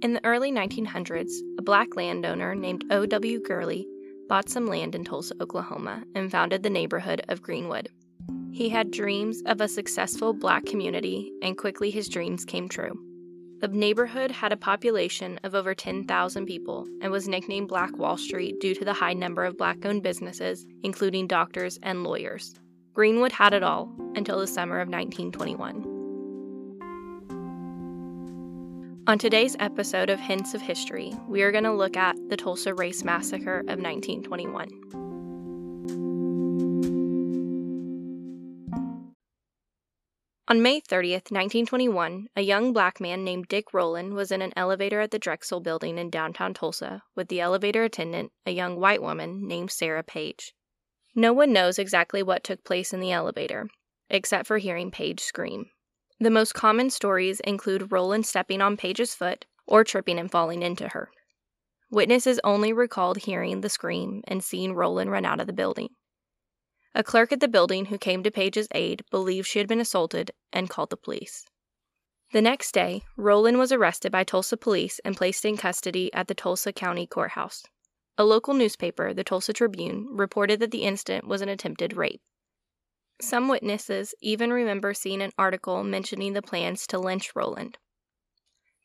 In the early 1900s, a black landowner named O.W. Gurley bought some land in Tulsa, Oklahoma, and founded the neighborhood of Greenwood. He had dreams of a successful black community, and quickly his dreams came true. The neighborhood had a population of over 10,000 people and was nicknamed Black Wall Street due to the high number of black owned businesses, including doctors and lawyers. Greenwood had it all until the summer of 1921. On today's episode of Hints of History, we are going to look at the Tulsa Race Massacre of 1921. On May 30th, 1921, a young black man named Dick Rowland was in an elevator at the Drexel building in downtown Tulsa with the elevator attendant, a young white woman named Sarah Page. No one knows exactly what took place in the elevator, except for hearing Page scream. The most common stories include Rowland stepping on Page's foot or tripping and falling into her. Witnesses only recalled hearing the scream and seeing Rowland run out of the building. A clerk at the building who came to Page's aid believed she had been assaulted and called the police. The next day, Rowland was arrested by Tulsa police and placed in custody at the Tulsa County Courthouse. A local newspaper, the Tulsa Tribune, reported that the incident was an attempted rape. Some witnesses even remember seeing an article mentioning the plans to lynch Rowland.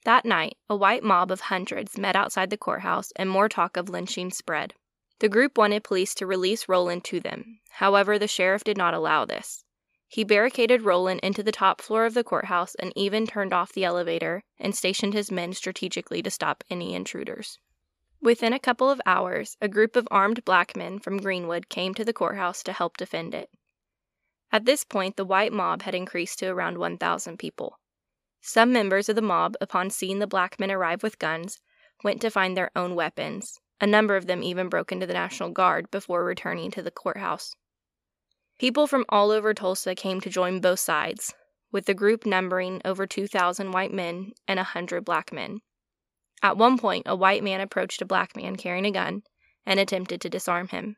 That night, a white mob of hundreds met outside the courthouse and more talk of lynching spread. The group wanted police to release Rowland to them. However, the sheriff did not allow this. He barricaded Rowland into the top floor of the courthouse and even turned off the elevator and stationed his men strategically to stop any intruders. Within a couple of hours, a group of armed black men from Greenwood came to the courthouse to help defend it. At this point, the white mob had increased to around 1,000 people. Some members of the mob, upon seeing the black men arrive with guns, went to find their own weapons. A number of them even broke into the National Guard before returning to the courthouse. People from all over Tulsa came to join both sides, with the group numbering over 2,000 white men and a 100 black men. At one point, a white man approached a black man carrying a gun and attempted to disarm him.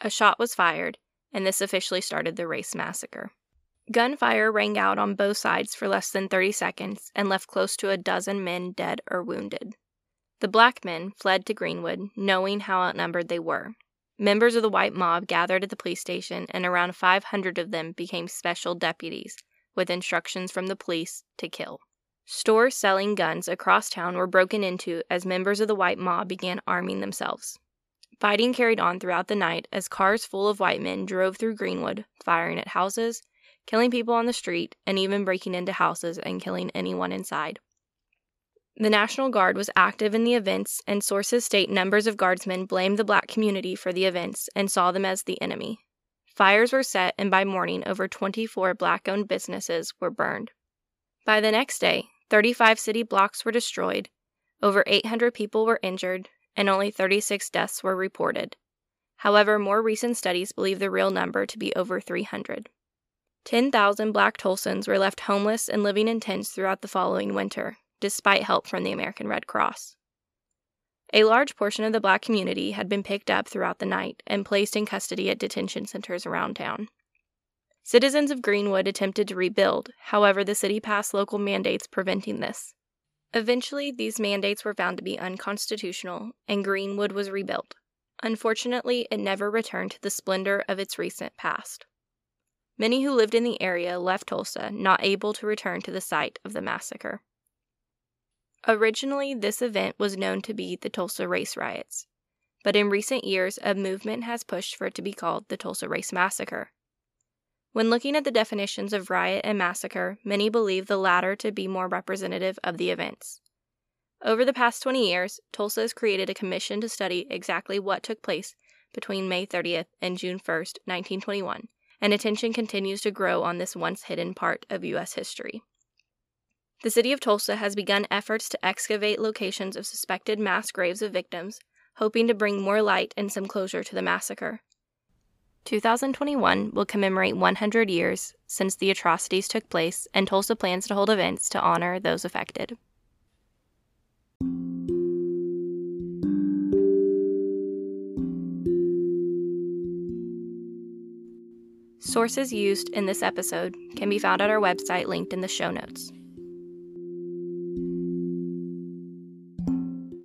A shot was fired, and this officially started the race massacre. Gunfire rang out on both sides for less than 30 seconds and left close to a dozen men dead or wounded. The black men fled to Greenwood, knowing how outnumbered they were. Members of the white mob gathered at the police station, and around 500 of them became special deputies, with instructions from the police to kill. Stores selling guns across town were broken into as members of the white mob began arming themselves. Fighting carried on throughout the night as cars full of white men drove through Greenwood, firing at houses, killing people on the street, and even breaking into houses and killing anyone inside. The National Guard was active in the events, and sources state numbers of guardsmen blamed the black community for the events and saw them as the enemy. Fires were set, and by morning, over 24 black owned businesses were burned. By the next day, 35 city blocks were destroyed, over 800 people were injured, and only 36 deaths were reported. However, more recent studies believe the real number to be over 300. 10,000 black Tulsans were left homeless and living in tents throughout the following winter, despite help from the American Red Cross. A large portion of the black community had been picked up throughout the night and placed in custody at detention centers around town. Citizens of Greenwood attempted to rebuild, however, the city passed local mandates preventing this. Eventually, these mandates were found to be unconstitutional, and Greenwood was rebuilt. Unfortunately, it never returned to the splendor of its recent past. Many who lived in the area left Tulsa, not able to return to the site of the massacre. Originally, this event was known to be the Tulsa Race Riots, but in recent years, a movement has pushed for it to be called the Tulsa Race Massacre. When looking at the definitions of riot and massacre, many believe the latter to be more representative of the events. Over the past 20 years, Tulsa has created a commission to study exactly what took place between May 30th and June 1st, 1921, and attention continues to grow on this once hidden part of U.S. history. The city of Tulsa has begun efforts to excavate locations of suspected mass graves of victims, hoping to bring more light and some closure to the massacre. 2021 will commemorate 100 years since the atrocities took place, and Tulsa plans to hold events to honor those affected. Sources used in this episode can be found at our website linked in the show notes.